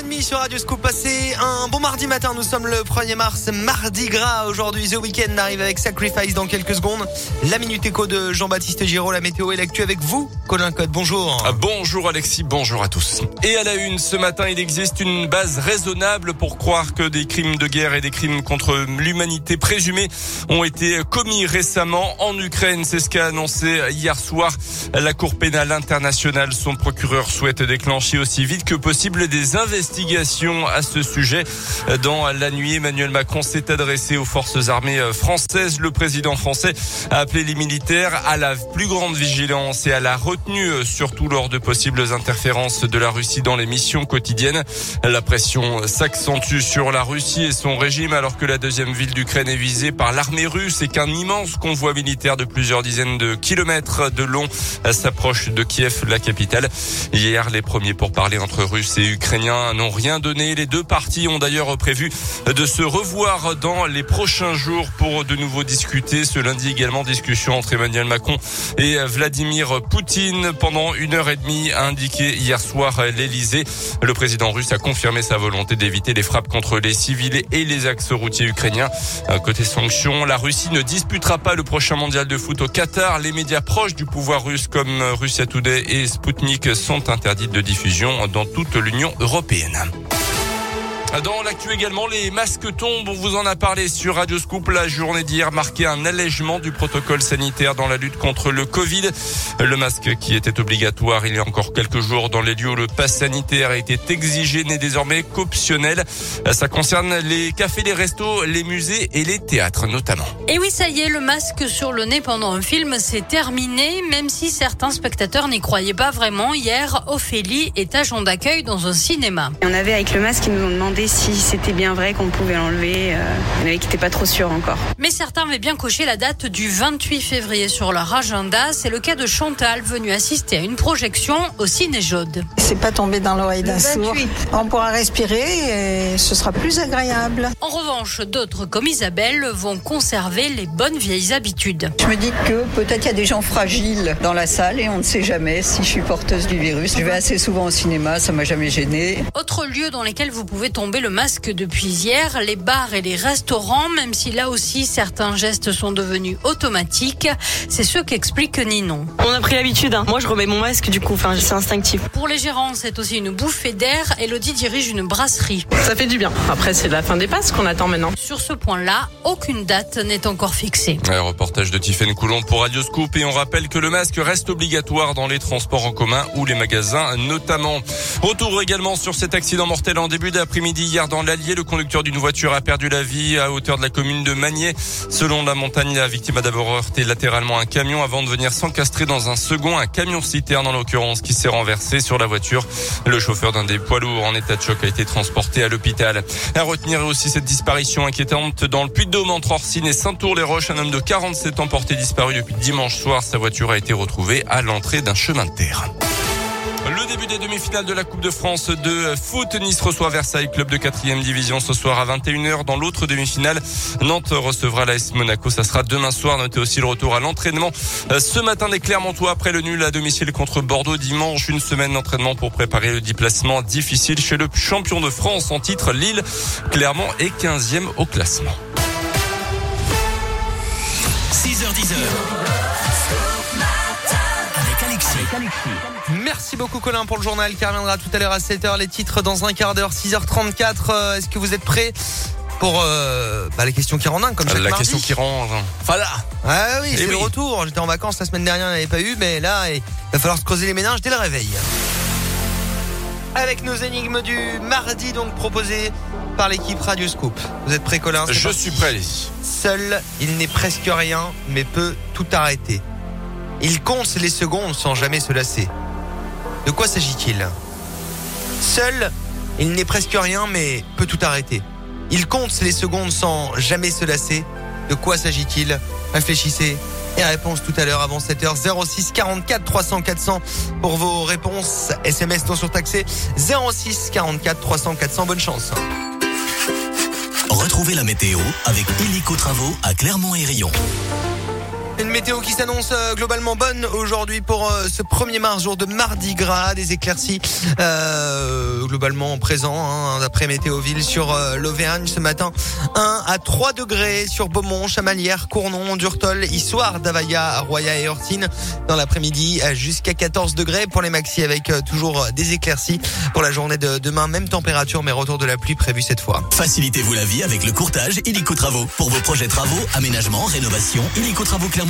6h30 sur Radio Scoop. Passez un bon mardi matin. Nous sommes le 1er mars, mardi gras. Aujourd'hui, The Weekend arrive avec Sacrifice dans quelques secondes. La minute écho de Jean-Baptiste Giraud, la météo et l'actu avec vous, Colin Code. Bonjour. Ah, bonjour Alexis, bonjour à tous. Et à la une, ce matin, il existe une base raisonnable pour croire que des crimes de guerre et des crimes contre l'humanité présumés ont été commis récemment en Ukraine. C'est ce qu'a annoncé hier soir la Cour pénale internationale. Son procureur souhaite déclencher aussi vite que possible des investigations à ce sujet. Dans la nuit, Emmanuel Macron s'est adressé aux forces armées françaises. Le président français a appelé les militaires à la plus grande vigilance et à la retenue, surtout lors de possibles interférences de la Russie dans les missions quotidiennes. La pression s'accentue sur la Russie et son régime alors que la deuxième ville d'Ukraine est visée par l'armée russe et qu'un immense convoi militaire de plusieurs dizaines de kilomètres de long s'approche de Kiev, la capitale. Hier, les premiers pourparlers entre Russes et Ukrainiens n'ont rien donné. Les deux parties ont d'ailleurs prévu de se revoir dans les prochains jours pour de nouveau discuter. Ce lundi également, discussion entre Emmanuel Macron et Vladimir Poutine pendant une heure et demie, a indiqué hier soir l'Elysée. Le président russe a confirmé sa volonté d'éviter les frappes contre les civils et les axes routiers ukrainiens. Côté sanctions, la Russie ne disputera pas le prochain mondial de foot au Qatar. Les médias proches du pouvoir russe comme Russia Today et Sputnik sont interdits de diffusion dans toute l'Union européenne. Ukraine. Dans l'actu également, les masques tombent. On vous en a parlé sur Radio Scoop. La journée d'hier marquait un allègement du protocole sanitaire dans la lutte contre le Covid. Le masque qui était obligatoire il y a encore quelques jours dans les lieux où le pass sanitaire a été exigé n'est désormais qu'optionnel. Ça concerne les cafés, les restos, les musées et les théâtres notamment. Et oui, ça y est, le masque sur le nez pendant un film, c'est terminé, même si certains spectateurs n'y croyaient pas vraiment. Hier, Ophélie est agent d'accueil dans un cinéma. On avait avec le masque, ils nous ont demandé si c'était bien vrai qu'on pouvait l'enlever. Il y en avait qui n'étaient pas trop sûrs encore. Mais certains avaient bien coché la date du 28 février sur leur agenda. C'est le cas de Chantal, venue assister à une projection au Ciné Jaude. C'est pas tombé dans l'oreille d'un sourd. On pourra respirer et ce sera plus agréable. En revanche, d'autres comme Isabelle vont conserver les bonnes vieilles habitudes. Je me dis que peut-être il y a des gens fragiles dans la salle et on ne sait jamais si je suis porteuse du virus. Je vais assez souvent au cinéma, ça m'a jamais gêné. Autre lieu dans lesquels vous pouvez tomber le masque depuis hier, les bars et les restaurants, même si là aussi certains gestes sont devenus automatiques. C'est ce qu'explique Ninon. On a pris l'habitude. Hein. Moi, je remets mon masque du coup. Enfin, c'est instinctif. Pour les gérants, c'est aussi une bouffée d'air. Elodie dirige une brasserie. Ça fait du bien. Après, c'est la fin des passes qu'on attend maintenant. Sur ce point-là, aucune date n'est encore fixée. Un reportage de Tiffaine Coulon pour Radio Scoop et on rappelle que le masque reste obligatoire dans les transports en commun ou les magasins notamment. Retour également sur cet accident mortel en début d'après-midi hier dans l'Allier. Le conducteur d'une voiture a perdu la vie à hauteur de la commune de Magné. Selon la montagne, la victime a d'abord heurté latéralement un camion avant de venir s'encastrer dans un second, un camion citerne en l'occurrence, qui s'est renversé sur la voiture. Le chauffeur d'un des poids lourds en état de choc a été transporté à l'hôpital. À retenir aussi cette disparition inquiétante dans le Puy-de-Dôme entre Orsine et Saint-Tour-les-Roches. Un homme de 47 ans porté disparu depuis dimanche soir. Sa voiture a été retrouvée à l'entrée d'un chemin de terre. Le début des demi-finales de la Coupe de France de foot. Nice reçoit Versailles, club de 4 division ce soir à 21h. Dans l'autre demi-finale, Nantes recevra l'AS Monaco. Ça sera demain soir. Notez aussi le retour à l'entraînement ce matin des Clermontois après le nul à domicile contre Bordeaux dimanche. Une semaine d'entraînement pour préparer le déplacement difficile chez le champion de France en titre Lille. Clermont est 15e au classement. 6h10. Avec Alexis. Merci beaucoup Colin pour le journal qui reviendra tout à l'heure à 7h. Les titres dans un quart d'heure, 6h34. Euh, Est-ce que vous êtes prêts pour euh, bah, les questions qui rendent un comme chaque La mardi question qui rend. Voilà. Ah oui, Eh c'est le oui. retour. J'étais en vacances la semaine dernière, il n'y avait pas eu, mais là, il va falloir se creuser les méninges dès le réveil. Avec nos énigmes du mardi, donc proposées par l'équipe Radio Scoop. Vous êtes prêts, Colin? Je parti. suis prêt. Seul, il n'est presque rien, mais peut tout arrêter. Il compte les secondes sans jamais se lasser. De quoi s'agit-il? Seul, il n'est presque rien, mais peut tout arrêter. Il compte les secondes sans jamais se lasser. De quoi s'agit-il? Réfléchissez. Et réponse tout à l'heure avant 7h 06 44 300 400 pour vos réponses. SMS non surtaxé 06 44 300 400. Bonne chance. Retrouvez la météo avec Hélico Travaux à Clermont et Rion. Une météo qui s'annonce euh, globalement bonne aujourd'hui pour euh, ce 1er mars, jour de mardi gras, des éclaircies euh, globalement présents hein, d'après Météoville sur euh, l'Auvergne ce matin. 1 à 3 degrés sur Beaumont, Chamalières, Cournon, Durtol, Issoire, Davaya, Roya et Hortine. Dans l'après-midi, jusqu'à 14 degrés pour les maxi avec toujours des éclaircies. Pour la journée de demain, même température mais retour de la pluie prévu cette fois. Facilitez-vous la vie avec le courtage illico Travaux. Pour vos projets travaux, aménagement, rénovation, illico Travaux Clermont-Ferrand,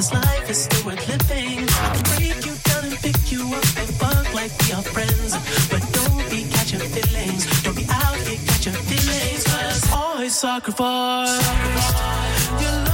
this life is still worth living. I can break you down and pick you up and fuck like we are friends. But don't be catching feelings. Don't be out here catching feelings. Cause I sacrifice love.